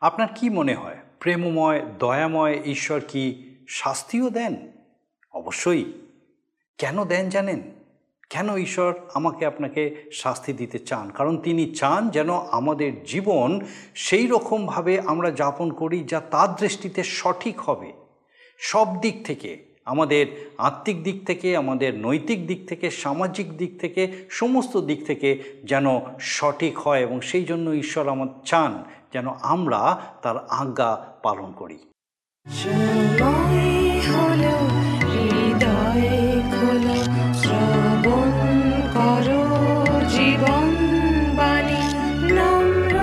আপনার কি মনে হয়? প্রেমময়, দয়াময় ঈশ্বর কি শাস্তিও দেন? অবশ্যই। কেন দেন জানেন? কেন ঈশ্বর আমাকে আপনাকে শাস্তি দিতে চান? কারণ তিনি চান যেন আমাদের জীবন সেই রকমভাবে আমরা যাপন করি যা তার দৃষ্টিতে সঠিক হবে। সব দিক থেকে, আমাদের আত্মিক দিক থেকে, আমাদের নৈতিক দিক থেকে, সামাজিক দিক থেকে, সমস্ত দিক থেকে যেন সঠিক হয় এবং সেই জন্য ঈশ্বর আমার চান। যেন আমরা তার আজ্ঞা পালন করি। জীবন বাণী নম্র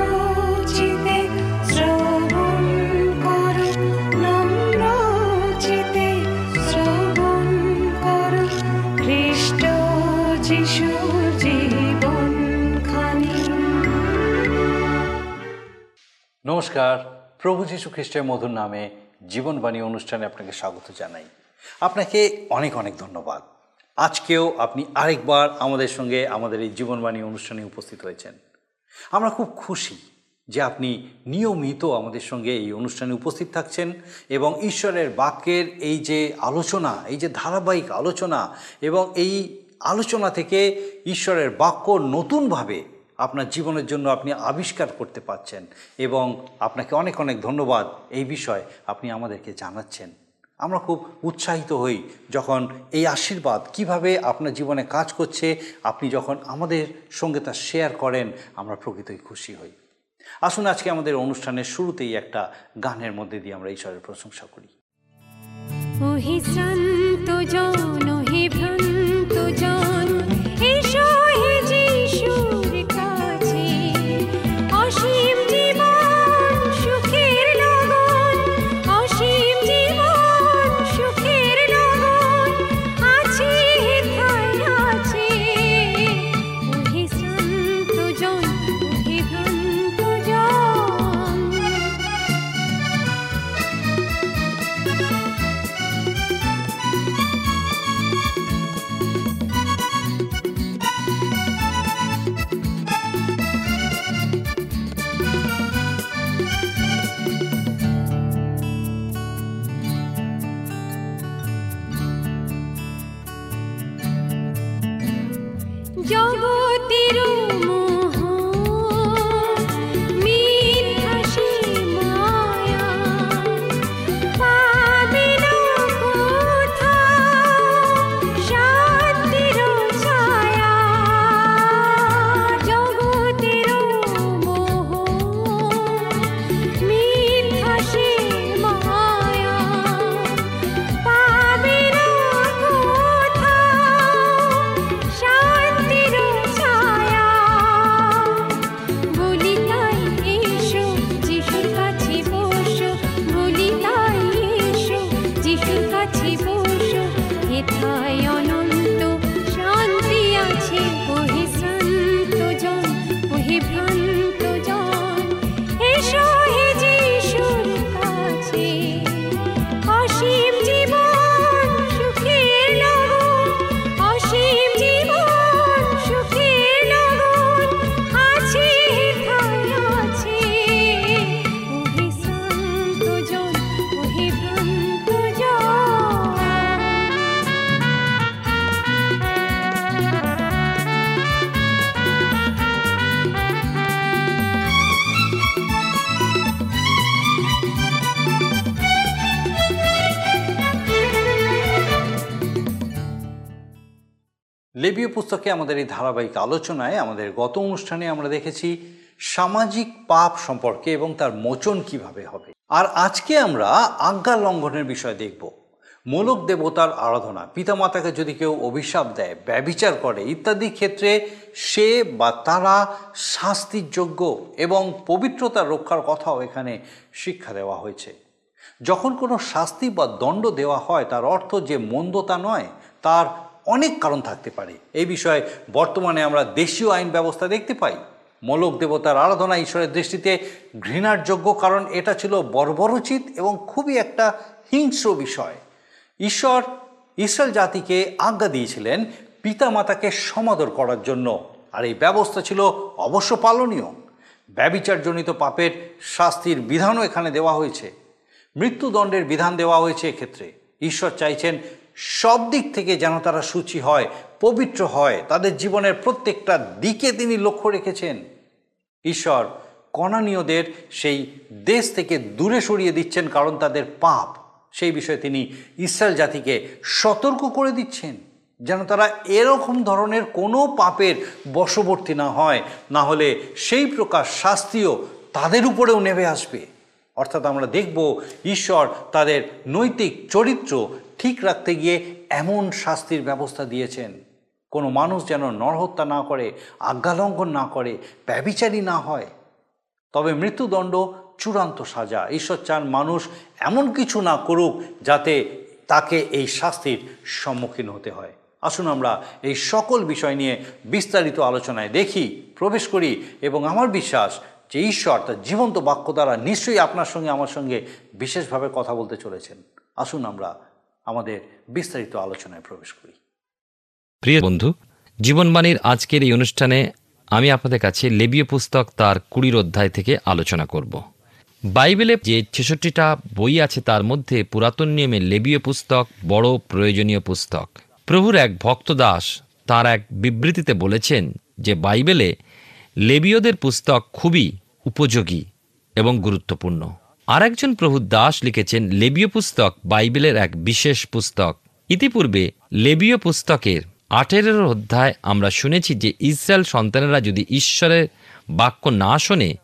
নমস্কার। প্রভু যীশু খ্রিস্টের মধুর নামে জীবনবাণী অনুষ্ঠানে আপনাকে স্বাগত জানাই। আপনাকে অনেক অনেক ধন্যবাদ। আজকেও আপনি আরেকবার আমাদের সঙ্গে আমাদের এই জীবনবাণী অনুষ্ঠানে উপস্থিত হয়েছেন। আমরা খুব খুশি যে আপনি নিয়মিত আমাদের সঙ্গে এই অনুষ্ঠানে উপস্থিত থাকছেন এবং ঈশ্বরের বাক্যের এই যে আলোচনা, এই যে ধারাবাহিক আলোচনা এবং এই আলোচনা থেকে ঈশ্বরের বাক্য নতুনভাবে আপনার জীবনের জন্য আপনি আবিষ্কার করতে পারছেন এবং আপনাকে অনেক অনেক ধন্যবাদ এই বিষয় আপনি আমাদেরকে জানাচ্ছেন। আমরা খুব উৎসাহিত হই যখন এই আশীর্বাদ কীভাবে আপনার জীবনে কাজ করছে, আপনি যখন আমাদের সঙ্গে তা শেয়ার করেন, আমরা প্রকৃতই খুশি হই। আসুন আজকে আমাদের অনুষ্ঠানের শুরুতেই একটা গানের মধ্যে দিয়ে আমরা ঈশ্বরের প্রশংসা করি। পুস্তকে আমাদের এই ধারাবাহিক আলোচনায়, আমাদের গত অনুষ্ঠানে আমরা দেখেছি সামাজিক পাপ সম্পর্কে এবং তার মোচন কীভাবে হবে। আর আজকে আমরা আজ্ঞা লঙ্ঘনের বিষয় দেখব। মূলক দেবতার আরাধনা, পিতামাতাকে যদি কেউ অভিশাপ দেয়, ব্যবিচার করে ইত্যাদি ক্ষেত্রে সে বা তারা শাস্তির যোগ্য এবং পবিত্রতা রক্ষার কথাও এখানে শিক্ষা দেওয়া হয়েছে। যখন কোনো শাস্তি বা দণ্ড দেওয়া হয়, তার অর্থ যে মন্দ তা নয়, তার অনেক কারণ থাকতে পারে। এই বিষয়ে বর্তমানে আমরা দেশীয় আইন ব্যবস্থা দেখতে পাই। মলক দেবতার আরাধনা ঈশ্বরের দৃষ্টিতে ঘৃণার যোগ্য কারণ এটা ছিল বর্বরোচিত এবং খুবই একটা হিংস্র বিষয়। ঈশ্বর, ইসরায়েল জাতিকে আজ্ঞা দিয়েছিলেন পিতামাতাকে সমাদর করার জন্য। আর এই ব্যবস্থা ছিল অবশ্য পালনীয়। ব্যবিচারজনিত পাপের শাস্তির বিধানও এখানে দেওয়া হয়েছে। মৃত্যুদণ্ডের বিধান দেওয়া হয়েছে এক্ষেত্রে। ঈশ্বর চাইছেন সব দিক থেকে যেন তারা সূচি হয়, পবিত্র হয়। তাদের জীবনের প্রত্যেকটা দিকে তিনি লক্ষ্য রেখেছেন। ঈশ্বর কণানীয়দের সেই দেশ থেকে দূরে সরিয়ে দিচ্ছেন কারণ তাদের পাপ। সেই বিষয়ে তিনি ইসরায়েল জাতিকে সতর্ক করে দিচ্ছেন, যেন তারা এরকম ধরনের কোনো পাপের বশবর্তী না হয়। না হলে সেই প্রকার শাস্তিও তাদের উপরেও নেমে আসবে। অর্থাৎ আমরা দেখব ঈশ্বর তাদের নৈতিক চরিত্র ঠিক রাখতে গিয়ে এমন শাস্তির ব্যবস্থা দিয়েছেন। কোনো মানুষ যেন নরহত্যা না করে, আজ্ঞালঙ্ঘন না করে ব্যবিচারী না হয়। তবে মৃত্যুদণ্ড চূড়ান্ত সাজা। ঈশ্বর চান মানুষ এমন কিছু না করুক যাতে তাকে এই শাস্তির সম্মুখীন হতে হয়। আসুন আমরা এই সকল বিষয় নিয়ে বিস্তারিত আলোচনায় দেখি, প্রবেশ করি এবং আমার বিশ্বাস যে ঈশ্বর তার জীবন্ত বাক্য দ্বারা নিশ্চয়ই আপনার সঙ্গে, আমার সঙ্গে বিশেষভাবে কথা বলতে চলেছেন। আসুন আমরা আমাদের বিস্তারিত আলোচনায় প্রবেশ করি। প্রিয় বন্ধু, জীবনবাণীর আজকের এই অনুষ্ঠানে আমি আপনাদের কাছে লেবীয় পুস্তক তার কুড়ির অধ্যায় থেকে আলোচনা করব। বাইবেলে যে ছেষট্টিটা বই আছে, তার মধ্যে পুরাতন নিয়মে লেবীয় পুস্তক, বড় প্রয়োজনীয় পুস্তক। প্রভুর এক ভক্ত দাস তার এক বিবৃতিতে বলেছেন যে বাইবেলে লেবীয়দের পুস্তক খুবই উপযোগী এবং গুরুত্বপূর্ণ। আরেকজন প্রভু দাস লিখেছেন, লেবীয় পুস্তক বাইবেলের এক বিশেষ পুস্তক। ইতিপূর্বে লেবীয় পুস্তকের আঠেরো অধ্যায় আমরা শুনেছি যে ইসরায়েল সন্তানেরা যদি ঈশ্বরের বাক্য না শোনে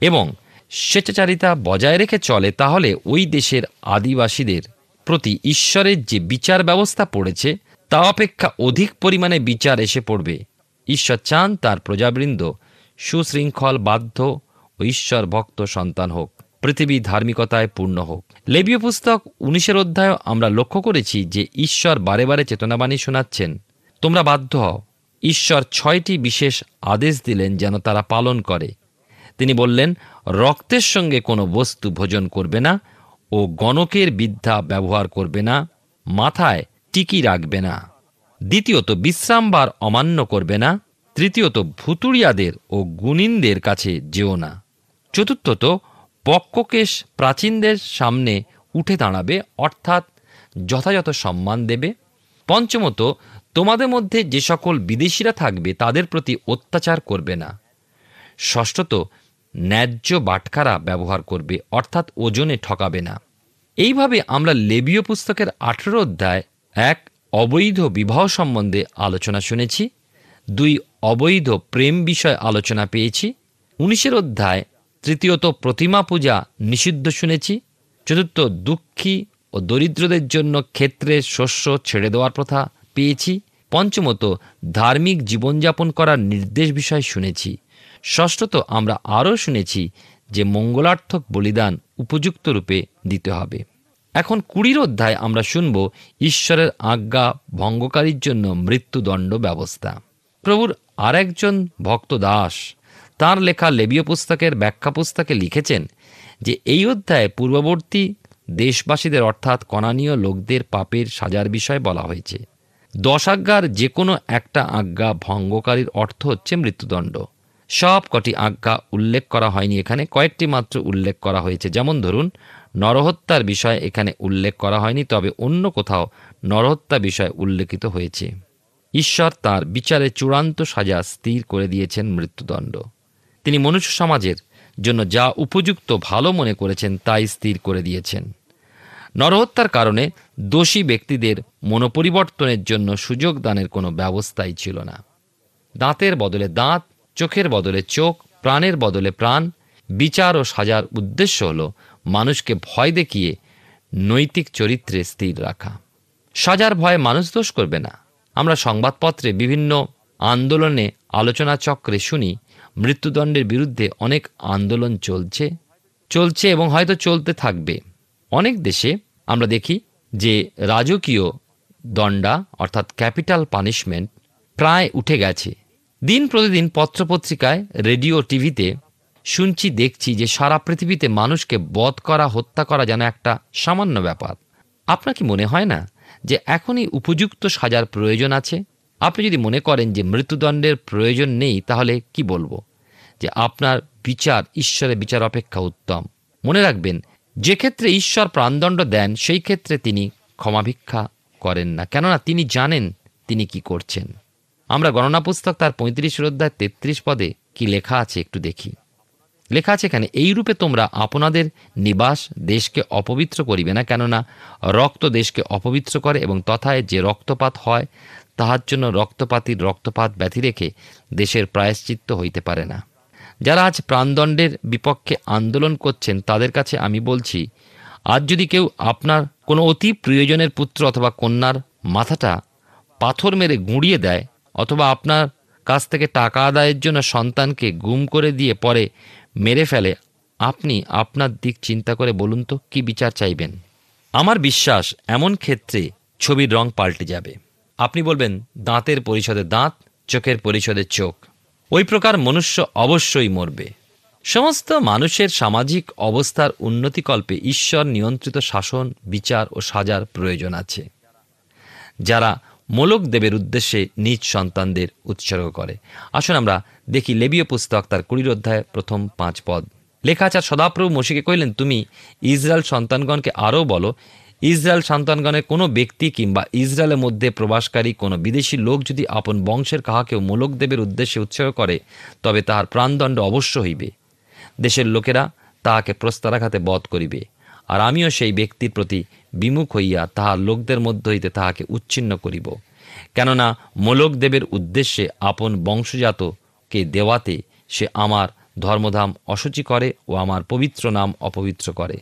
এবং স্বেচ্ছাচারিতা বজায় রেখে চলে, তাহলে ওই দেশের আদিবাসীদের প্রতি ঈশ্বরের যে বিচার ব্যবস্থা পড়েছে, তা অপেক্ষা অধিক পরিমাণে বিচার এসে পড়বে। ঈশ্বর চান তার প্রজাবৃন্দ সুশৃঙ্খল, বাধ্য ও ঈশ্বর ভক্ত সন্তান হোক, পৃথিবী ধার্মিকতায় পূর্ণ হোক। লেবীয় পুস্তক উনিশের অধ্যায় আমরা লক্ষ্য করেছি যে ঈশ্বর বারে বারে চেতনাবাণী শোনাচ্ছেন, তোমরা বাধ্য হও। ঈশ্বর ছয়টি বিশেষ আদেশ দিলেন যেন তারা পালন করে। তিনি বললেন, রক্তের সঙ্গে কোনো বস্তু ভোজন করবে না ও গণকের বিদ্যা ব্যবহার করবে না, মাথায় টিকি রাখবে না। দ্বিতীয়ত বিশ্রামবার অমান্য করবে না তৃতীয়ত, ভুতুড়িয়াদের ও গুণিনদের কাছে যেও না। চতুর্থত, পক্ককেশ প্রাচীনদের সামনে উঠে দাঁড়াবে, অর্থাৎ যথাযথ সম্মান দেবে। পঞ্চমত, তোমাদের মধ্যে যে সকল বিদেশিরা থাকবে, তাদের প্রতি অত্যাচার করবে না। ষষ্ঠত, ন্যায্য বাটখারা ব্যবহার করবে, অর্থাৎ ওজনে ঠকাবে না। এইভাবে আমরা লেবীয় পুস্তকের আঠেরো অধ্যায় এক অবৈধ বিবাহ সম্বন্ধে আলোচনা শুনেছি। দুই অবৈধ প্রেম বিষয় আলোচনা পেয়েছি। উনিশের অধ্যায়, তৃতীয়ত প্রতিমা পূজা নিষিদ্ধ শুনেছি। চতুর্থ দুঃখী ও দরিদ্রদের জন্য ক্ষেত্রে শস্য ছেড়ে দেওয়ার প্রথা পেয়েছি। পঞ্চমত ধার্মিক জীবনযাপন করার নির্দেশ বিষয় শুনেছি। ষষ্ঠত আমরা আরও শুনেছি যে মঙ্গলার্থক বলিদান উপযুক্ত রূপে দিতে হবে। এখন কুড়ির অধ্যায় আমরা শুনব ঈশ্বরের আজ্ঞা ভঙ্গকারীর জন্য মৃত্যুদণ্ড ব্যবস্থা। প্রভুর আরেকজন ভক্ত দাস। তার লেখা লেবীয় পুস্তকের ব্যাখ্যা পুস্তকে লিখেছেন যে, এই অধ্যায়ে পূর্ববর্তী দেশবাসীদের অর্থাৎ কণানীয় লোকদের পাপের সাজার বিষয় বলা হয়েছে। দশ আজ্ঞার যে কোনো একটা আজ্ঞা ভঙ্গকারীর অর্থ হচ্ছে মৃত্যুদণ্ড। সব কটি আজ্ঞা উল্লেখ করা হয়নি এখানে, কয়েকটি মাত্র উল্লেখ করা হয়েছে। যেমন ধরুন, নরহত্যার বিষয় এখানে উল্লেখ করা হয়নি, তবে অন্য কোথাও নরহত্যা বিষয় উল্লেখিত হয়েছে। ঈশ্বর তার বিচারে চূড়ান্ত সাজা স্থির করে দিয়েছেন মৃত্যুদণ্ড। তিনি মনুষ্য সমাজের জন্য যা উপযুক্ত ভালো মনে করেছেন তাই স্থির করে দিয়েছেন। নরহত্যার কারণে দোষী ব্যক্তিদের মনোপরিবর্তনের জন্য সুযোগ দানের কোনো ব্যবস্থাই ছিল না। দাঁতের বদলে দাঁত, চোখের বদলে চোখ, প্রাণের বদলে প্রাণ। বিচার ও সাজার উদ্দেশ্য হল মানুষকে ভয় দেখিয়ে নৈতিক চরিত্রে স্থির রাখা। সাজার ভয়ে মানুষ দোষ করবে না। আমরা সংবাদপত্রে বিভিন্ন আন্দোলনে আলোচনা চক্রে শুনি, মৃত্যুদণ্ডের বিরুদ্ধে অনেক আন্দোলন চলছে চলছে এবং হয়তো চলতে থাকবে। অনেক দেশে আমরা দেখি যে রাজকীয় দণ্ডা, অর্থাৎ ক্যাপিটাল পানিশমেন্ট, প্রায় উঠে গেছে। দিন প্রতিদিন পত্রপত্রিকায়, রেডিও, টিভিতে শুনছি, দেখছি যে সারা পৃথিবীতে মানুষকে বধ করা, হত্যা করা যেন একটা সামান্য ব্যাপার। আপনার কি মনে হয় না? যে এখনই উপযুক্ত সাজার প্রয়োজন আছে। আপনি যদি মনে করেন যে মৃত্যুদণ্ডের প্রয়োজন নেই, তাহলে কি বলব? যে আপনার বিচার, ঈশ্বরের বিচার অপেক্ষা উত্তম। মনে রাখবেন, যে ক্ষেত্রে ঈশ্বর প্রাণদণ্ড দেন, সেই ক্ষেত্রে তিনি ক্ষমাভিক্ষা করেন না। কেননা তিনি জানেন তিনি কি করছেন। আমরা গণনা পুস্তক তার পঁয়ত্রিশ অধ্যায় তেত্রিশ পদে কি লেখা আছে একটু দেখি। লেখা আছে এখানে এই রূপে তোমরা আপনাদের নিবাস দেশকে অপবিত্র করিবে না, কেননা রক্ত দেশকে অপবিত্র করে এবং তথায় যে রক্তপাত হয়, তাহার জন্য রক্তপাতির রক্তপাত ব্যথি রেখে দেশের প্রায়শ্চিত্ত হইতে পারে না। যারা আজ প্রাণদণ্ডের বিপক্ষে আন্দোলন করছেন, তাদের কাছে আমি বলছি, আজ যদি কেউ আপনার কোনো অতি প্রিয়জনের পুত্র অথবা কন্যার মাথাটা পাথর মেরে গুঁড়িয়ে দেয়, অথবা আপনার কাছ থেকে টাকা আদায়ের জন্য সন্তানকে গুম করে দিয়ে পরে মেরে ফেলে, আপনি আপনার দিক চিন্তা করে বলুন তো, কি বিচার চাইবেন? আমার বিশ্বাস এমন ক্ষেত্রে ছবির রং পাল্টে যাবে। আপনি বলবেন, দাঁতের পরিষদে দাঁত, চোখের পরিষদে চোখ। ওই প্রকার মনুষ্য অবশ্যই মরবে। সমস্ত মানুষের সামাজিক অবস্থার উন্নতিকল্পে ঈশ্বর নিয়ন্ত্রিত শাসন, বিচার ও সাজার প্রয়োজন আছে। যারা মোলক দেবের উদ্দেশ্যে নিজ সন্তানদের উৎসর্গ করে। আসুন আমরা দেখি লেবীয় পুস্তক তার কুড়ির অধ্যায় প্রথম পাঁচ পদ। লেখা আছে, আর সদাপ্রভু মসিকে কহিলেন, তুমি ইসরায়েল সন্তানগণকে আরও বলো, ইসরায়েল সন্তানগণের কোনো ব্যক্তি কিংবা ইসরায়েলের মধ্যে প্রবাসকারী কোনো বিদেশি লোক যদি আপন বংশের কাহাকেও মোলক দেবের উদ্দেশ্যে উৎসর্গ করে, তবে তাহার প্রাণদণ্ড অবশ্য হইবে। দেশের লোকেরা তাহাকে প্রস্তারাঘাতে বধ করিবে। আর আমিও সেই ব্যক্তির প্রতি বিমুখ হইয়া তাহার লোকদের মধ্য হইতে তাহাকে উচ্ছিন্ন করিব। কেননা মোলকদেবের উদ্দেশ্যে আপন বংশজাতকে দেওয়াতে সে আমার ধর্মধাম অসুচি করে ও আমার পবিত্র নাম অপবিত্র করে।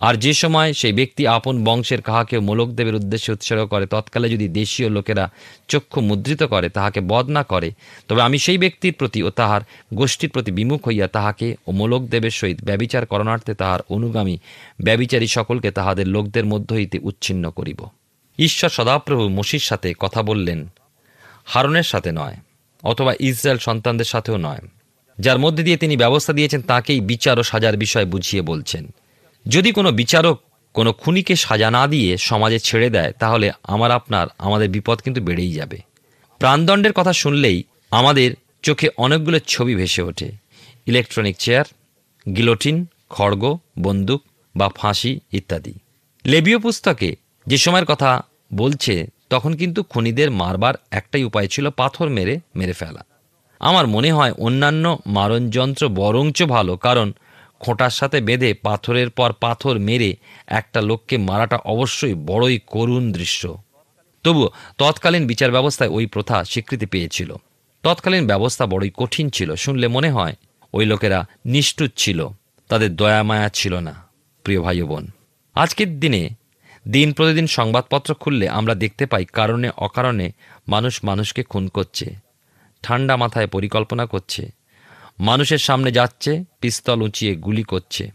আর যে সময় সেই ব্যক্তি আপন বংশের কাহাকে মোলকদেবের উদ্দেশ্যে উৎসর্গ করে, তৎকালে যদি দেশীয় লোকেরা চক্ষু মুদ্রিত করে, তাহাকে বধ না করে, তবে আমি সেই ব্যক্তির প্রতি ও তাহার গোষ্ঠীর প্রতি বিমুখ হইয়া তাহাকে ও মোলকদেবের সহিত ব্যবিচার করণার্থে তাহার অনুগামী ব্যবিচারী সকলকে তাহাদের লোকদের মধ্য হইতে উচ্ছিন্ন করিব। ঈশ্বর সদাপ্রভু মসির সাথে কথা বললেন হারনের সাথে নয়, অথবা ইসরায়েল সন্তানদের সাথেও নয়। যার মধ্যে দিয়ে তিনি ব্যবস্থা দিয়েছেন, তাকেই বিচার ও সাজার বিষয় বুঝিয়ে বলছেন। যদি কোনো বিচারক কোনো খুনিকে সাজা না দিয়ে সমাজে ছেড়ে দেয়, তাহলে আমার আপনার, আমাদের বিপদ কিন্তু বেড়েই যাবে। প্রাণদণ্ডের কথা শুনলেই আমাদের চোখে অনেকগুলো ছবি ভেসে ওঠে। ইলেকট্রনিক চেয়ার, গিলোটিন, খড়গ, বন্দুক বা ফাঁসি ইত্যাদি। লেবীয় পুস্তকে যে সময়ের কথা বলছে, তখন কিন্তু খুনিদের মারবার একটাই উপায় ছিল পাথর মেরে মেরে ফেলা। আমার মনে হয় অন্যান্য মারণযন্ত্র বরঞ্চ ভালো, কারণ খোঁটার সাথে বেঁধে পাথরের পর পাথর মেরে একটা লোককে মারাটা অবশ্যই বড়ই করুণ দৃশ্য। তবু তৎকালীন বিচার ব্যবস্থায় ওই প্রথা স্বীকৃতি পেয়েছিল। তৎকালীন ব্যবস্থা বড়ই কঠিন ছিল, শুনলে মনে হয় ওই লোকেরা নিষ্ঠুর ছিল, তাদের দয়া মায়া ছিল না, প্রিয় ভাই বোন। আজকের দিনে দিন প্রতিদিন সংবাদপত্র খুললে আমরা দেখতে পাই কারণে অকারণে মানুষ মানুষকে খুন করছে, ঠান্ডা মাথায় পরিকল্পনা করছে মানুষের সামনে যাচ্ছে, পিস্তল উঁচিয়ে গুলি করছে।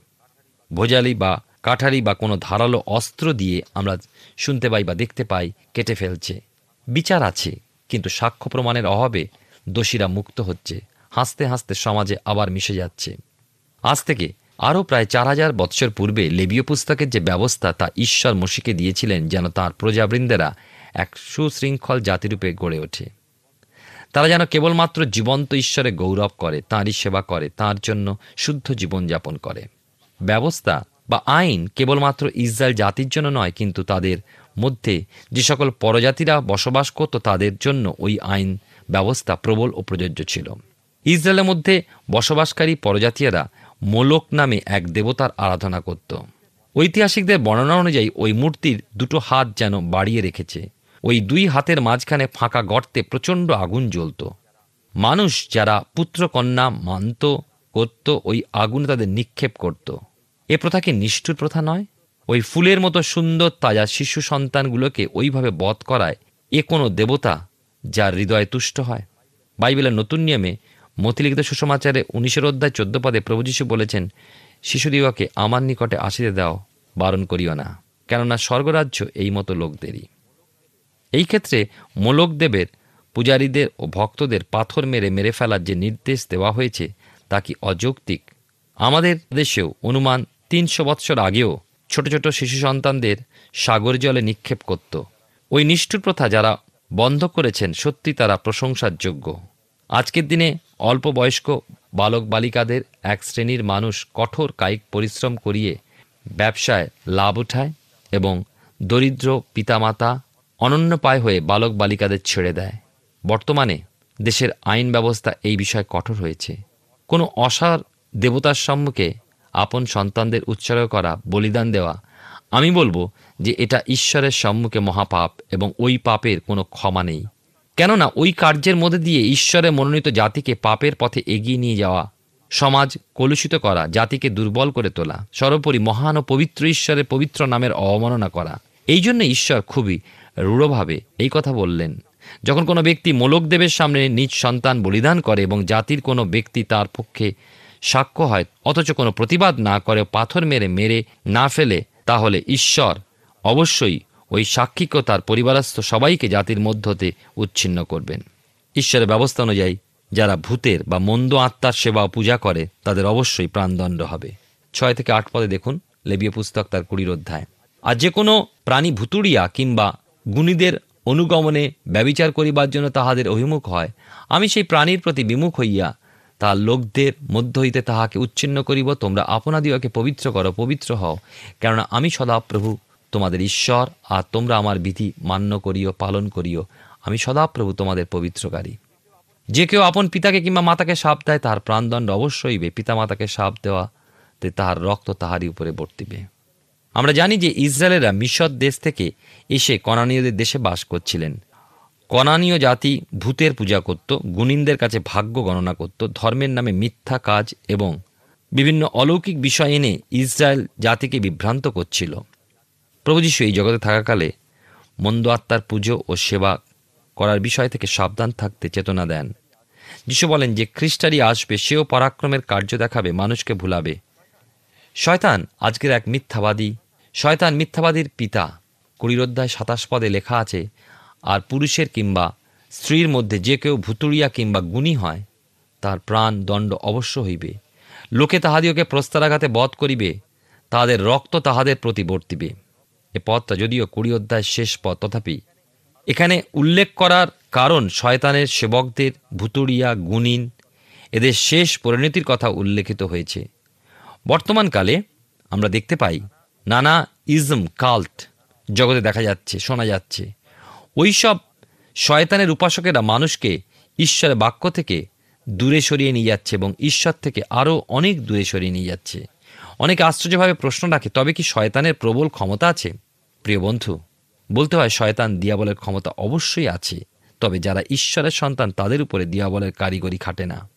ভোজালি বা কাঠারি বা কোনো ধারালো অস্ত্র দিয়ে আমরা শুনতে পাই বা দেখতে পাই, কেটে ফেলছে। বিচার আছে, কিন্তু সাক্ষ্য প্রমাণের অভাবে দোষীরা মুক্ত হচ্ছে। হাসতে হাসতে সমাজে আবার মিশে যাচ্ছে। আজ থেকে আরও প্রায় চার হাজার বৎসর পূর্বে লেবীয় পুস্তকের যে ব্যবস্থা, তা ঈশ্বর মসিকে দিয়েছিলেন যেন তাঁর প্রজাবৃন্দেরা এক সুশৃঙ্খল জাতিরূপে গড়ে ওঠে। তারা যেন কেবলমাত্র জীবন্ত ঈশ্বরে গৌরব করে, তাঁরই সেবা করে, তাঁর জন্য শুদ্ধ জীবনযাপন করে। ব্যবস্থা বা আইন কেবলমাত্র ইসরায়েল জাতির জন্য নয়, কিন্তু তাদের মধ্যে যে সকল পরজাতিরা বসবাস করত, তাদের জন্য ওই আইন ব্যবস্থা প্রবল ও প্রযোজ্য ছিল। ইসরায়েলের মধ্যে বসবাসকারী পরজাতীয়রা মোলক নামে এক দেবতার আরাধনা করত। ঐতিহাসিকদের বর্ণনা অনুযায়ী ওই মূর্তির দুটো হাত যেন বাড়িয়ে রেখেছে। ওই দুই হাতের মাঝখানে ফাঁকা গর্তে প্রচণ্ড আগুন জ্বলত। মানুষ যারা পুত্রকন্যা, মানত করত ওই আগুনে তাদের নিক্ষেপ করত। এ প্রথা কি নিষ্ঠুর প্রথা নয়? ওই ফুলের মতো সুন্দর তাজা শিশু সন্তানগুলোকে ওইভাবে বধ করায় এ কোনো দেবতা যার হৃদয় তুষ্ট হয়? বাইবেলের নতুন নিয়মে মতিলিখিত সুষমাচারে উনিশের অধ্যায় চোদ্দ পদে প্রভু যীশু বলেছেন, শিশুদিগকে আমার নিকটে আসিতে দাও, বারণ করিও না। কেননা স্বর্গরাজ্য এই মতো লোকদেরই। এই ক্ষেত্রে মোলকদেবের পূজারীদের ও ভক্তদের পাথর মেরে মেরে ফেলার যে নির্দেশ দেওয়া হয়েছে, তা কি অযৌক্তিক? আমাদের দেশেও অনুমান তিনশো বৎসর আগেও ছোট ছোট শিশু সন্তানদের সাগর জলে নিক্ষেপ করত। ওই নিষ্ঠুর প্রথা যারা বন্ধ করেছেন, সত্যি তারা প্রশংসার যোগ্য। আজকের দিনে অল্প বয়স্ক বালক বালিকাদের এক শ্রেণির মানুষ কঠোর কায়িক পরিশ্রম করিয়ে ব্যবসায় লাভ উঠায় এবং দরিদ্র পিতামাতা অনন্যপায় হয়ে বালক বালিকাদের ছেড়ে দেয়। বর্তমানে দেশের আইন ব্যবস্থা এই বিষয়ে কঠোর হয়েছে। কোনো অসার দেবতার সম্মুখে আপন সন্তানদের উৎসর্গ করা বলিদান দেওয়া, আমি বলব যে এটা ঈশ্বরের সম্মুখে মহাপাপ এবং ওই পাপের কোনো ক্ষমা নেই। কেননা ওই কার্যের মধ্যে দিয়ে ঈশ্বরের মনোনীত জাতিকে পাপের পথে এগিয়ে নিয়ে যাওয়া, সমাজ কলুষিত করা, জাতিকে দুর্বল করে তোলা, সর্বোপরি মহান ও পবিত্র ঈশ্বরের পবিত্র নামের অবমাননা করা, এই জন্য ঈশ্বর খুবই রূঢ়ভাবে এই কথা বললেন। যখন কোনো ব্যক্তি মোলকদেবের সামনে নিজ সন্তান বলিদান করে এবং জাতির কোনো ব্যক্তি তার পক্ষে সাক্ষ্য হয়, অথচ কোনো প্রতিবাদ না করে পাথর মেরে মেরে না ফেলে, তাহলে ঈশ্বর অবশ্যই ওই সাক্ষীকে তার পরিবারস্থ সবাইকে জাতির মধ্যতে উচ্ছিন্ন করবেন। ঈশ্বরের ব্যবস্থা অনুযায়ী যারা ভূতের বা মন্দ আত্মার সেবা ও পূজা করে, তাদের অবশ্যই প্রাণদণ্ড হবে। ছয় থেকে আট পদে দেখুন লেবীয় পুস্তক তার কুড়ির অধ্যায়। আর যে কোনো প্রাণী ভুতুড়িয়া কিংবা গুণীদের অনুগমনে ব্যবিচার করিবার জন্য তাহাদের অভিমুখ হয়। আমি সেই প্রাণীর প্রতি বিমুখ হইয়া তার লোকদের মধ্য হইতে তাহাকে উচ্ছিন্ন করিব, তোমরা আপনাদিওকে পবিত্র করো, পবিত্র হও। কেননা আমি সদাপ্রভু তোমাদের ঈশ্বর, আর তোমরা আমার বিধি মান্য করিও, পালন করিও। আমি সদাপ্রভু তোমাদের পবিত্রকারী। যে কেউ আপন পিতাকে কিংবা মাতাকে সাপ দেয়, তাহার প্রাণদণ্ড অবশ্যই পিতা মাতাকে সাপ দেওয়াতে তাহার রক্ত তাহারই উপরে বর্তিবে। আমরা জানি যে ইসরায়েলেরা মিশর দেশ থেকে এসে কনানীয়দের দেশে বাস করছিলেন। কনানীয় জাতি ভূতের পূজা করত, গুণিনদের কাছে ভাগ্য গণনা করত, ধর্মের নামে মিথ্যা কাজ এবং বিভিন্ন অলৌকিক বিষয় এনে ইসরায়েল জাতিকে বিভ্রান্ত করছিল। প্রভু যীশু এই জগতে থাকাকালে মন্দ আত্মার পুজো ও সেবা করার বিষয় থেকে সাবধান থাকতে চেতনা দেন। যিশু বলেন যে খ্রিস্টারই আসবে, সেও পরাক্রমের কার্য দেখাবে, মানুষকে ভুলাবে। শয়তান আজকের এক মিথ্যাবাদী শয়তান মিথ্যাবাদীর পিতা। কুড়ির অধ্যায় সাতাশ পদে লেখা আছে, আর পুরুষের কিংবা স্ত্রীর মধ্যে যে কেউ ভুতুড়িয়া কিংবা গুণী হয়, তার প্রাণ দণ্ড অবশ্য হইবে। লোকে তাহাদিওকে প্রস্তারাঘাতে বধ করিবে, তাহাদের রক্ত তাহাদের প্রতি বর্তিবে। এ পদটা যদিও কুড়ি অধ্যায় শেষ পদ, তথাপি। এখানে উল্লেখ করার কারণ শয়তানের সেবকদের ভুতুড়িয়া, গুণিন, এদের শেষ পরিণতির কথা উল্লেখিত হয়েছে। বর্তমানকালে আমরা দেখতে পাই নানা ইজম, কাল্ট জগতে দেখা যাচ্ছে, শোনা যাচ্ছে। ওইসব শয়তানের উপাসকেরা মানুষকে ঈশ্বরের বাক্য থেকে দূরে সরিয়ে নিয়ে যাচ্ছে এবং ঈশ্বর থেকে আরও অনেক দূরে সরিয়ে নিয়ে যাচ্ছে। অনেকে আশ্চর্যভাবে প্রশ্ন রাখে, তবে কি শয়তানের প্রবল ক্ষমতা আছে? প্রিয় বন্ধু, বলতে হয় শয়তান দিয়াবলের ক্ষমতা অবশ্যই আছে, তবে যারা ঈশ্বরের সন্তান তাদের উপরে দিয়াবলের কারিগরি খাটে না।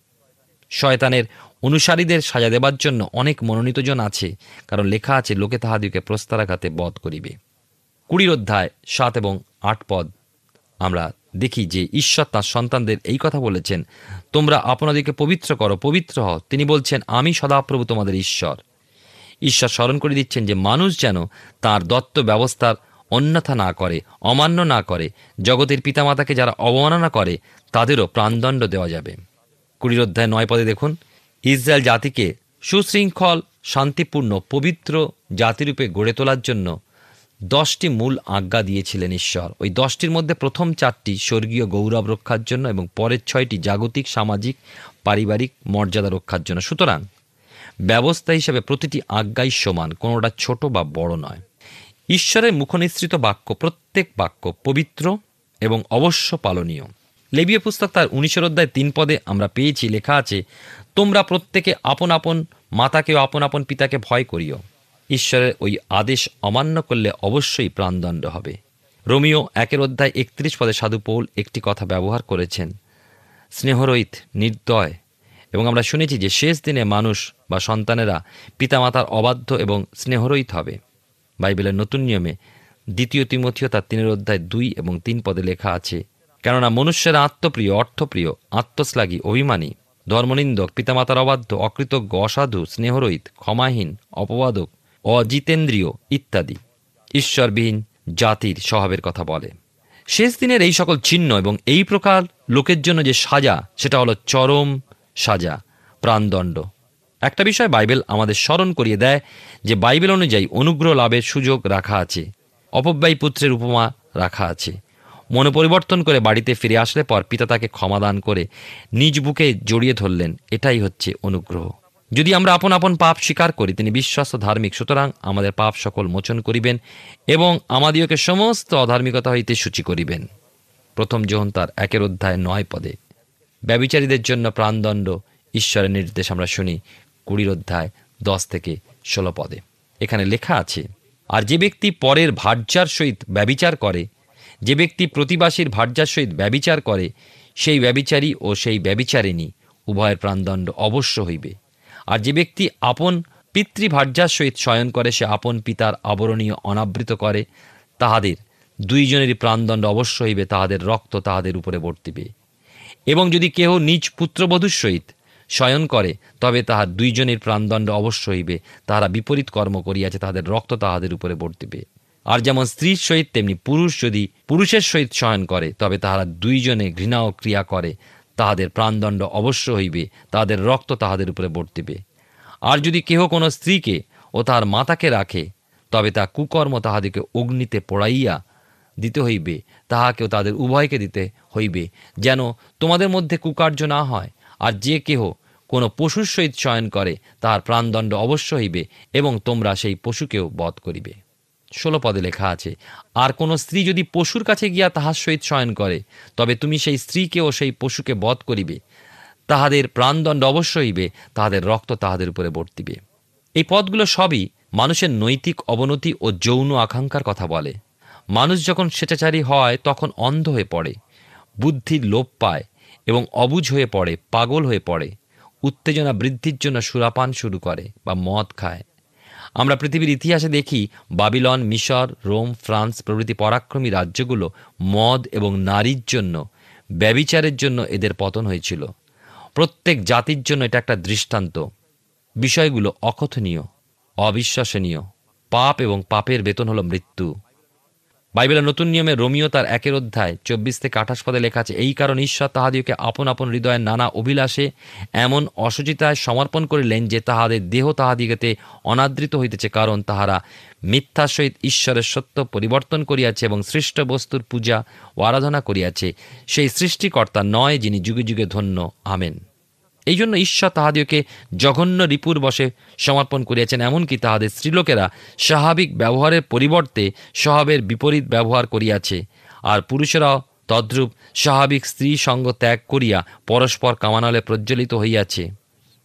শয়তানের অনুসারীদের সাজা দেবার জন্য অনেক মনোনীতজন আছে, কারণ লেখা আছে, লোকে তাহাদিকে প্রস্তারাঘাতে বধ করিবে। কুড়ির অধ্যায় সাত এবং আট পদ। আমরা দেখি যে ঈশ্বর তাঁর সন্তানদের এই কথা বলেছেন, তোমরা আপনাদেরকে পবিত্র করো, পবিত্র হও। তিনি বলছেন, আমি সদাপ্রভু তোমাদের ঈশ্বর। ঈশ্বর স্মরণ করে দিচ্ছেন যে মানুষ যেন তার দত্ত ব্যবস্থার অন্যথা না করে, অমান্য না করে, জগতের পিতামাতাকে যারা অবমাননা করে, তাদেরও প্রাণদণ্ড দেওয়া যাবে। কুড়ির অধ্যায় নয় পদে দেখুন ইসরায়েল জাতিকে সুশৃঙ্খল, শান্তিপূর্ণ, পবিত্র জাতিরূপে গড়ে তোলার জন্য দশটি মূল আজ্ঞা দিয়েছিলেন ঈশ্বর। ওই দশটির মধ্যে প্রথম চারটি স্বর্গীয় গৌরব রক্ষার জন্য এবং পরের ছয়টি জাগতিক, সামাজিক, পারিবারিক মর্যাদা রক্ষার জন্য। সুতরাং ব্যবস্থা হিসেবে প্রতিটি আজ্ঞাই সমান, কোনোটা ছোট বা বড় নয়। ঈশ্বরের মুখনিসৃত বাক্য, প্রত্যেক বাক্য পবিত্র এবং অবশ্য পালনীয়। লেবীয় পুস্তক তার উনিশের অধ্যায় তিন পদে আমরা পেয়েছি, লেখা আছে, তোমরা প্রত্যেকে আপন আপন মাতাকেও আপন আপন পিতাকে ভয় করিও। ঈশ্বরের ওই আদেশ অমান্য করলে অবশ্যই প্রাণদণ্ড হবে। রোমিও একের অধ্যায় একত্রিশ পদে সাধু পৌল একটি কথা ব্যবহার করেছেন, স্নেহরহিত, নির্দয়। এবং আমরা শুনেছি যে শেষ দিনে মানুষ বা সন্তানেরা পিতামাতার অবাধ্য এবং স্নেহরহিত হবে। বাইবেলের নতুন নিয়মে দ্বিতীয় তিমথিও তার তিনের অধ্যায় দুই এবং তিন পদে লেখা আছে কেননা মনুষ্যের আত্মপ্রিয়, অর্থপ্রিয়, আত্মশ্লাগী, অভিমানী, ধর্মনিন্দক, পিতামাতার অবাধ্য, অকৃতজ্ঞ, অসাধু, স্নেহরহিত, ক্ষমাহীন, অপবাদক, অজিতেন্দ্রীয় ইত্যাদি। ঈশ্বরবিহীন জাতির স্বভাবের কথা বলে। শেষ দিনের এই সকল চিহ্ন এবং এই প্রকার লোকের জন্য যে সাজা, সেটা হলো চরম সাজা, প্রাণদণ্ড। একটা বিষয় বাইবেল আমাদের স্মরণ করিয়ে দেয় যে বাইবেল অনুযায়ী অনুগ্রহ লাভের সুযোগ রাখা আছে, অপব্যয় পুত্রের উপমা রাখা আছে। মনে পরিবর্তন করে বাড়িতে ফিরে আসলে পর পিতা তাকে ক্ষমাদান করে নিজ বুকে জড়িয়ে ধরলেন। এটাই হচ্ছে অনুগ্রহ। যদি আমরা আপন আপন পাপ স্বীকার করি, তিনি বিশ্বস্ত ধার্মিক, সুতরাং আমাদের পাপ সকল মোচন করিবেন এবং আমাদিওকে সমস্ত অধার্মিকতা হইতে সূচি করিবেন। প্রথম যোহন তার একের অধ্যায় নয় পদে। ব্যবিচারীদের জন্য প্রাণদণ্ড ঈশ্বরের নির্দেশ আমরা শুনি কুড়ির অধ্যায় দশ থেকে ষোলো পদে। এখানে লেখা আছে, আর যে ব্যক্তি পরের ভার্যার সহিত ব্যবিচার করে যে ব্যক্তি প্রতিবাসীর ভার্যার সহিত ব্যবিচার করে, সেই ব্যবিচারী ও সেই ব্যবিচারিণী উভয়ের প্রাণদণ্ড অবশ্য হইবে। আর যে ব্যক্তি আপন পিতৃভার্যার সহিত শয়ন করে, সে আপন পিতার আবরণীয় অনাবৃত করে, তাহাদের দুইজনেরই প্রাণদণ্ড অবশ্য হইবে, তাহাদের রক্ত তাহাদের উপরে বর্তিবে। এবং যদি কেহ নিজ পুত্রবধূর সহিত শয়ন করে, তবে তাহার দুইজনের প্রাণদণ্ড অবশ্য হইবে, তাহারা বিপরীত কর্ম করিয়াছে, তাহাদের রক্ত তাহাদের উপরে বর্তিবে। আর যেমন স্ত্রীর সহিত, তেমনি পুরুষ যদি পুরুষের সহিত শয়ন করে, তবে তাহারা দুইজনে ঘৃণা ও ক্রিয়া করে। তাহাদের প্রাণদণ্ড অবশ্য হইবে, তাহাদের রক্ত তাহাদের উপরে বর্তিবে। আর যদি কেহ কোনো স্ত্রীকে ও তাহার মাতাকে রাখে, তবে তা কুকর্ম তাহাদিকে অগ্নিতে পোড়াইয়া দিতে হইবে, তাহাকেও তাদের উভয়কে দিতে হইবে, যেন তোমাদের মধ্যে কুকার্য না হয়। আর যে কেহ কোনো পশুর সহিত শয়ন করে, তাহার প্রাণদণ্ড অবশ্য হইবে, এবং তোমরা সেই পশুকেও বধ করিবে। ষোলো পদে লেখা আছে, আর কোনো স্ত্রী যদি পশুর কাছে গিয়া তাহার সহিত শয়ন করে, তবে তুমি সেই স্ত্রীকে ও সেই পশুকে বধ করিবে। তাহাদের প্রাণদণ্ড অবশ্য হইবে, তাহাদের রক্ত তাহাদের উপরে বর্তিবে। এই পদগুলো সবই মানুষের নৈতিক অবনতি ও যৌন আকাঙ্ক্ষার কথা বলে। মানুষ যখন স্বেচ্ছাচারী হয়, তখন অন্ধ হয়ে পড়ে বুদ্ধির লোপ পায় এবং অবুঝ হয়ে পড়ে, পাগল হয়ে পড়ে, উত্তেজনা বৃদ্ধির জন্য সুরাপান শুরু করে বা মদ খায়। আমরা পৃথিবীর ইতিহাসে দেখি বাবিলন, মিশর, রোম, ফ্রান্স প্রভৃতি পরাক্রমী রাজ্যগুলো মদ এবং নারীর জন্য, ব্যবিচারের জন্য এদের পতন হয়েছিল। প্রত্যেক জাতির জন্য এটা একটা দৃষ্টান্ত। বিষয়গুলো অকথনীয়, অবিশ্বাসনীয়। পাপ এবং পাপের বেতন হলো মৃত্যু। বাইবেলের নতুন নিয়মে রোমিও তার একের অধ্যায় চব্বিশ থেকে আঠাশ পদে লেখা আছে, এই কারণ ঈশ্বর তাহাদিওকে আপন আপন হৃদয়ের নানা অভিলাষে এমন অসুচিতায় সমর্পণ করিলেন যে তাহাদের দেহ তাহাদিগতে অনাদৃত হইতেছে, কারণ তাহারা মিথ্যার সহিত ঈশ্বরের সত্য পরিবর্তন করিয়াছে এবং সৃষ্ট বস্তুর পূজা ও আরাধনা করিয়াছে। সেই সৃষ্টিকর্তা নয় যিনি যুগে যুগে ধন্য। আমেন। এই জন্য ঈশ্বর তাহাদিওকে জঘন্য রিপুর বসে সমর্পণ করিয়াছেন। এমনকি তাহাদের স্ত্রীলোকেরা স্বাভাবিক ব্যবহারের পরিবর্তে স্বভাবের বিপরীত ব্যবহার করিয়াছে। আর পুরুষেরাও তদ্রূপ স্বাভাবিক স্ত্রী সঙ্গ ত্যাগ করিয়া পরস্পর কামানলে প্রজ্বলিত হইয়াছে।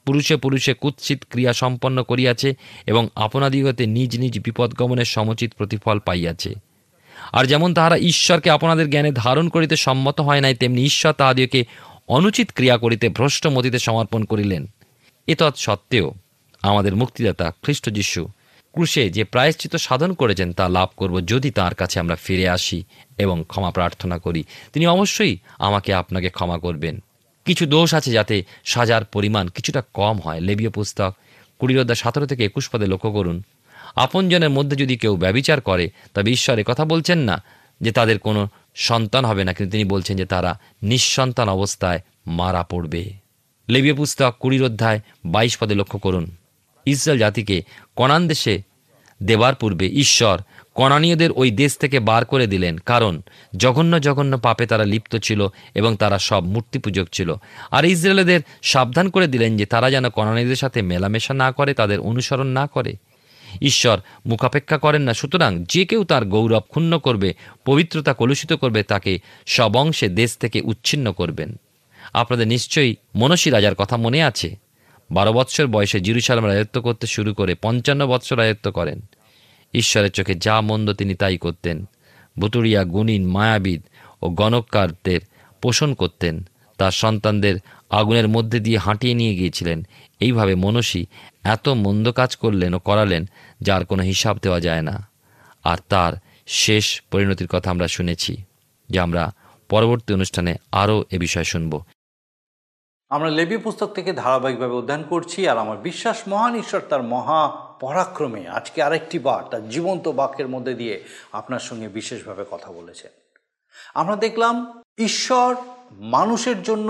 পুরুষে পুরুষে কুৎসিত ক্রিয়া সম্পন্ন করিয়াছে এবং আপনাদিগতে নিজ নিজ বিপদগমনের সমুচিত প্রতিফল পাইয়াছে। আর যেমন তাহারা ঈশ্বরকে আপনাদের জ্ঞানে ধারণ করিতে সম্মত হয় নাই, তেমনি ঈশ্বর তাহাদিওকে অনুচিত ক্রিয়া করিতে ভ্রষ্ট মতিতে সমর্পণ করিলেন। এতৎ সত্ত্বেও আমাদের মুক্তিদাতা খ্রিস্ট যিশু ক্রুশে যে প্রায়শ্চিত সাধন করেছেন তা লাভ করব যদি তার কাছে আমরা ফিরে আসি এবং ক্ষমা প্রার্থনা করি। তিনি অবশ্যই আমাকে আপনাকে ক্ষমা করবেন। কিছু দোষ আছে যাতে সাজার পরিমাণ কিছুটা কম হয়। লেবীয় পুস্তক কুড়ির অধ্যায় সতেরো থেকে একুশ পদে লক্ষ্য করুন। আপনজনের মধ্যে যদি কেউ ব্যবিচার করে, তবে ঈশ্বর কথা বলছেন না যে তাদের কোনো সন্তান হবে না, কিন্তু তিনি বলছেন যে তারা নিঃসন্তান অবস্থায় মারা পড়বে। লেবীয় পুস্তক কুড়ির অধ্যায় বাইশ পদে লক্ষ্য করুন। ইসরায়েল জাতিকে কনান দেশে দেবার পূর্বে ঈশ্বর কনানীয়দের ওই দেশ থেকে বার করে দিলেন, কারণ জঘন্য জঘন্য পাপে তারা লিপ্ত ছিল এবং তারা সব মূর্তি পূজক ছিল। আর ইসরায়েলদের সাবধান করে দিলেন যে তারা যেন কনানীয়দের সাথে মেলামেশা না করে, তাদের অনুসরণ না করে। ঈশ্বর মুখাপেক্ষা করেন না। সুতরাং যে কেউ তার গৌরব ক্ষুণ্ণ করবে, পবিত্রতা কলুষিত করবে, তাকে সব অংশে দেশ থেকে উচ্ছিন্ন করবেন। আপনাদের নিশ্চয়ই মনসী রাজার কথা মনে আছে? বারো বৎসর বয়সে জিরুসালাম রাজত্ব করতে শুরু করে পঞ্চান্ন বৎসর রাজত্ব করেন। ঈশ্বরের চোখে যা মন্দ তিনি তাই করতেন। ভুতুড়িয়া, গুণিন, মায়াবিদ ও গণককারদের পোষণ করতেন। তার সন্তানদের আগুনের মধ্যে দিয়ে হাঁটিয়ে নিয়ে গিয়েছিলেন। এইভাবে মনসী এত মন্দ কাজ করলেন ও করালেন, যার কোনো হিসাব দেওয়া যায় না। আর তার শেষ পরিণতির কথা আমরা শুনেছি, যে আমরা পরবর্তী অনুষ্ঠানে আরও এ বিষয়ে শুনব। আমরা লেবি পুস্তক থেকে ধারাবাহিকভাবে অধ্যয়ন করছি, আর আমার বিশ্বাস, মহান ঈশ্বর তার মহা পরাক্রমে আজকে আরেকটি বার তার জীবন্ত বাক্যের মধ্যে দিয়ে আপনার সঙ্গে বিশেষভাবে কথা বলেছেন। আমরা দেখলাম, ঈশ্বর মানুষের জন্য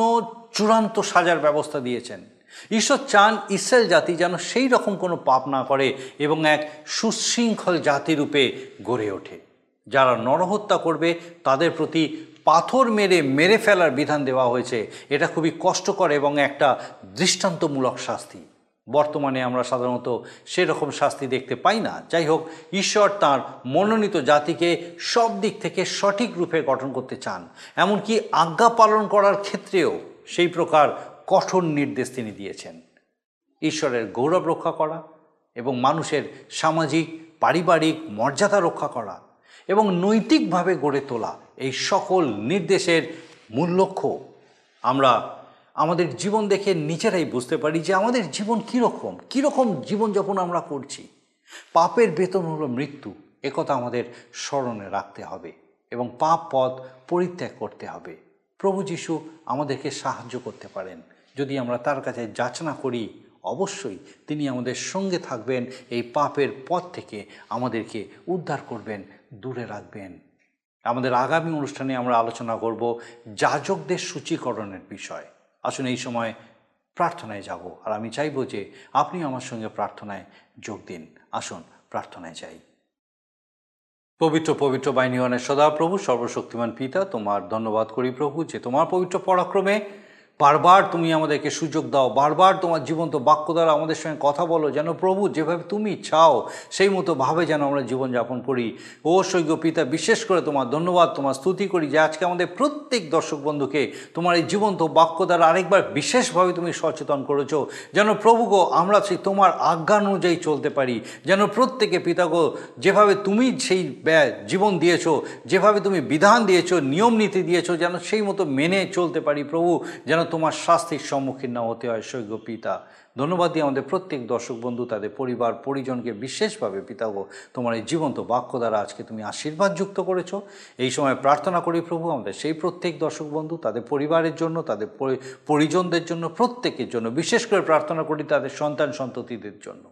চূড়ান্ত সাজার ব্যবস্থা দিয়েছেন। ঈশ্বর চান ইসরায়েল জাতি যেন সেই রকম কোনো পাপ না করে এবং এক সুশৃঙ্খল জাতিরূপে গড়ে ওঠে। যারা নরহত্যা করবে, তাদের প্রতি পাথর মেরে মেরে ফেলার বিধান দেওয়া হয়েছে। এটা খুবই কষ্টকর এবং একটা দৃষ্টান্তমূলক শাস্তি। বর্তমানে আমরা সাধারণত সেরকম শাস্তি দেখতে পাই না। যাই হোক, ঈশ্বর তার মনোনীত জাতিকে সব দিক থেকে সঠিক রূপে গঠন করতে চান। এমনকি আজ্ঞা পালন করার ক্ষেত্রেও সেই প্রকার কঠোর নির্দেশ তিনি দিয়েছেন। ঈশ্বরের গৌরব রক্ষা করা এবং মানুষের সামাজিক, পারিবারিক মর্যাদা রক্ষা করা এবং নৈতিকভাবে গড়ে তোলা এই সকল নির্দেশের মূল লক্ষ্য। আমরা আমাদের জীবন দেখে নিজেরাই বুঝতে পারি যে আমাদের জীবন কীরকম কীরকম জীবনযাপন আমরা করছি। পাপের বেতন হলো মৃত্যু একথা আমাদের স্মরণে রাখতে হবে এবং পাপ পথ পরিত্যাগ করতে হবে। প্রভু যিশু আমাদেরকে সাহায্য করতে পারেন। যদি আমরা তার কাছে যাচনা করি, অবশ্যই তিনি আমাদের সঙ্গে থাকবেন, এই পাপের পথ থেকে আমাদেরকে উদ্ধার করবেন, দূরে রাখবেন। আমাদের আগামী অনুষ্ঠানে আমরা আলোচনা করব যাজকদের সূচীকরণের বিষয়। আসুন এই সময় প্রার্থনায় যাব, আর আমি চাইব যে আপনি আমার সঙ্গে প্রার্থনায় যোগ দিন। আসুন, প্রার্থনায় যাই। পবিত্র পবিত্র বাহিনীগণের সদা প্রভু, সর্বশক্তিমান পিতা, তোমার ধন্যবাদ করি প্রভু যে তোমার পবিত্র পরাক্রমে বারবার তুমি আমাদেরকে সুযোগ দাও, বারবার তোমার জীবন্ত বাক্য দ্বারা আমাদের সঙ্গে কথা বলো, যেন প্রভু যেভাবে তুমি চাও, সেই মতো ভাবে যেন আমরা জীবনযাপন করি। ও সৈক্য পিতা, বিশেষ করে তোমার ধন্যবাদ, তোমার স্তুতি করি যে আজকে আমাদের প্রত্যেক দর্শক বন্ধুকে তোমার এই জীবন্ত বাক্য দ্বারা আরেকবার বিশেষভাবে তুমি সচেতন করেছ, যেন প্রভু গো, আমরা সেই তোমার আজ্ঞা অনুযায়ী চলতে পারি, যেন প্রত্যেকে পিতা গো, যেভাবে তুমি সেই জীবন দিয়েছ, যেভাবে তুমি বিধান দিয়েছ, নিয়ম নীতি দিয়েছ, যেন সেই মতো মেনে চলতে পারি প্রভু, যেন তোমার শাস্তির সম্মুখীন না হতে হয় সৈক্য পিতা। ধন্যবাদ দিয়ে আমাদের প্রত্যেক দর্শক বন্ধু, তাদের পরিবার, পরিজনকে বিশেষভাবে পিতাগো তোমার এই জীবন্ত বাক্য দ্বারা আজকে তুমি আশীর্বাদ যুক্ত করেছ। এই সময় প্রার্থনা করি প্রভু, আমাদের সেই প্রত্যেক দর্শক বন্ধু, তাদের পরিবারের জন্য, তাদের পরিজনদের জন্য, প্রত্যেকের জন্য, বিশেষ করে প্রার্থনা করি তাদের সন্তান, সন্ততিদের জন্য।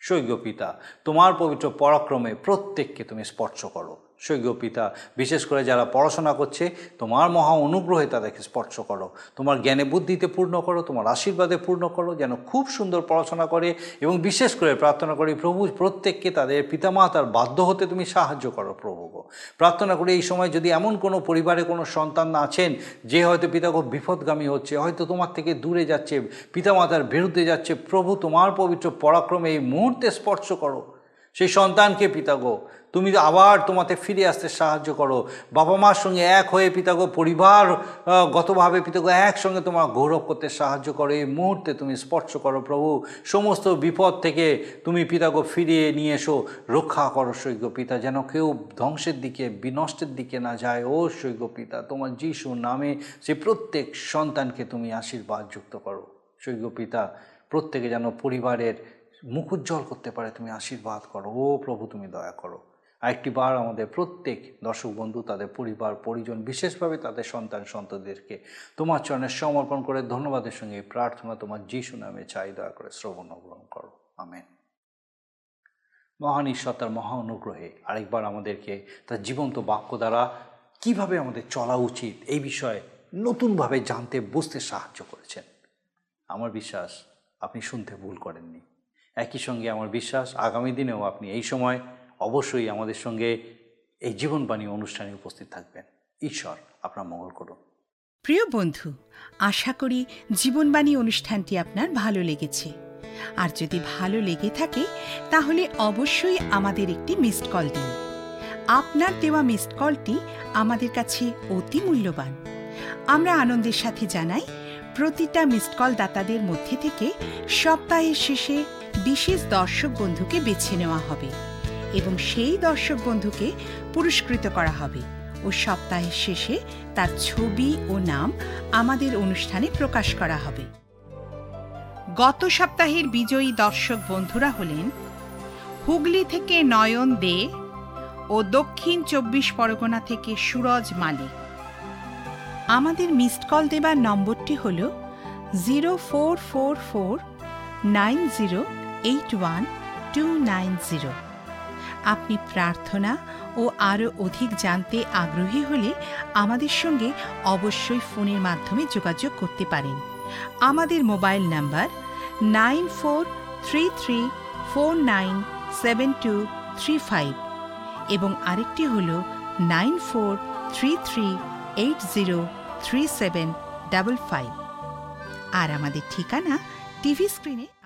সৈক্য পিতা, তোমার পবিত্র পরাক্রমে প্রত্যেককে তুমি স্পর্শ করো। সৈক্য পিতা, বিশেষ করে যারা পড়াশোনা করছে, তোমার মহা অনুগ্রহে তাদেরকে স্পর্শ করো। তোমার জ্ঞানে বুদ্ধিতে পূর্ণ করো, তোমার আশীর্বাদে পূর্ণ করো, যেন খুব সুন্দর পড়াশোনা করে এবং বিশেষ করে প্রার্থনা করি প্রভু, প্রত্যেককে তাদের পিতামাতার বাধ্য হতে তুমি সাহায্য করো প্রভু প্রার্থনা করি এই সময় যদি এমন কোনো পরিবারে কোনো সন্তান না আছেন, যে হয়তো পিতা খুব বিপদগামী হচ্ছে, হয়তো তোমার থেকে দূরে যাচ্ছে, পিতামাতার বিরুদ্ধে যাচ্ছে, প্রভু তোমার পবিত্র পরাক্রমে এই মুহূর্তে স্পর্শ করো। সেই সন্তানকে পিতাগো তুমি আবার তোমাতে ফিরে আসতে সাহায্য করো। বাবা মার সঙ্গে এক হয়ে পিতাগো পরিবার গতভাবে পিতাগো একসঙ্গে তোমার গৌরব করতে সাহায্য করো। এই মুহূর্তে তুমি স্পর্শ করো প্রভু। সমস্ত বিপদ থেকে তুমি পিতাগো ফিরিয়ে নিয়ে এসো। রক্ষা করো সৈক্য পিতা, যেন কেউ ধ্বংসের দিকে, বিনষ্টের দিকে না যায়। ও সৈক্য পিতা, তোমার যিশু নামে সে প্রত্যেক সন্তানকে তুমি আশীর্বাদ যুক্ত করো। সৈক্য পিতা, প্রত্যেকে যেন পরিবারের মুখ উজ্জ্বল করতে পারে, তুমি আশীর্বাদ করো। ও প্রভু, তুমি দয়া করো। আরেকটি বার আমাদের প্রত্যেক দর্শক বন্ধু, তাদের পরিবার, পরিজন, বিশেষভাবে তাদের সন্তান, সন্ততিদেরকে তোমার চরণে সমর্পণ করে ধন্যবাদের সঙ্গে প্রার্থনা তোমার যিশু নামে চাই, দয়া করে শ্রবণ গ্রহণ করো। আমেন। মহান ঈশ্বর মহা অনুগ্রহে আরেকবার আমাদেরকে তার জীবন্ত বাক্য দ্বারা কীভাবে আমাদের চলা উচিত এই বিষয়ে নতুনভাবে জানতে, বুঝতে সাহায্য করেছেন। আমার বিশ্বাস, আপনি শুনতে ভুল করেননি। একই সঙ্গে আমার বিশ্বাস, আগামী দিনেও আপনি এই সময় অবশ্যই আমাদের সঙ্গে এই জীবনবাণী অনুষ্ঠানে উপস্থিত থাকবেন। ঈশ্বর আপনার মঙ্গল করুন। প্রিয় বন্ধু, আশা করি জীবনবাণী অনুষ্ঠানটি আপনার ভালো লেগেছে। আর যদি ভালো লেগে থাকে, তাহলে অবশ্যই আমাদের একটি মিসড কল দিন। আপনার দেওয়া মিসড কলটি আমাদের কাছে অতি মূল্যবান। আমরা আনন্দের সাথে জানাই, প্রতিটা মিসড কল দাতাদের মধ্যে থেকে সপ্তাহের শেষে বিশেষ দর্শক বন্ধুকে বেছে নেওয়া হবে। এবং সেই দর্শক বন্ধুকে পুরস্কৃত করা হবে ও সপ্তাহের শেষে তার ছবি ও নাম আমাদের অনুষ্ঠানে প্রকাশ করা হবে। গত সপ্তাহের বিজয়ী দর্শক বন্ধুরা হলেন হুগলি থেকে নয়ন দে ও দক্ষিণ চব্বিশ পরগনা থেকে সুরজ মালিক। আমাদের মিসড কল দেবার নম্বরটি হল zero four four four nine zero eight one two nine zero. আপনি প্রার্থনা ও আরও অধিক জানতে আগ্রহী হলে আমাদের সঙ্গে অবশ্যই ফোনের মাধ্যমে যোগাযোগ করতে পারেন। আমাদের mobile number nine four three three four nine seven two three five এবং আরেকটি হল nine four three three eight zero three seven double five. আর আমাদের ঠিকানা টিভি স্ক্রিনে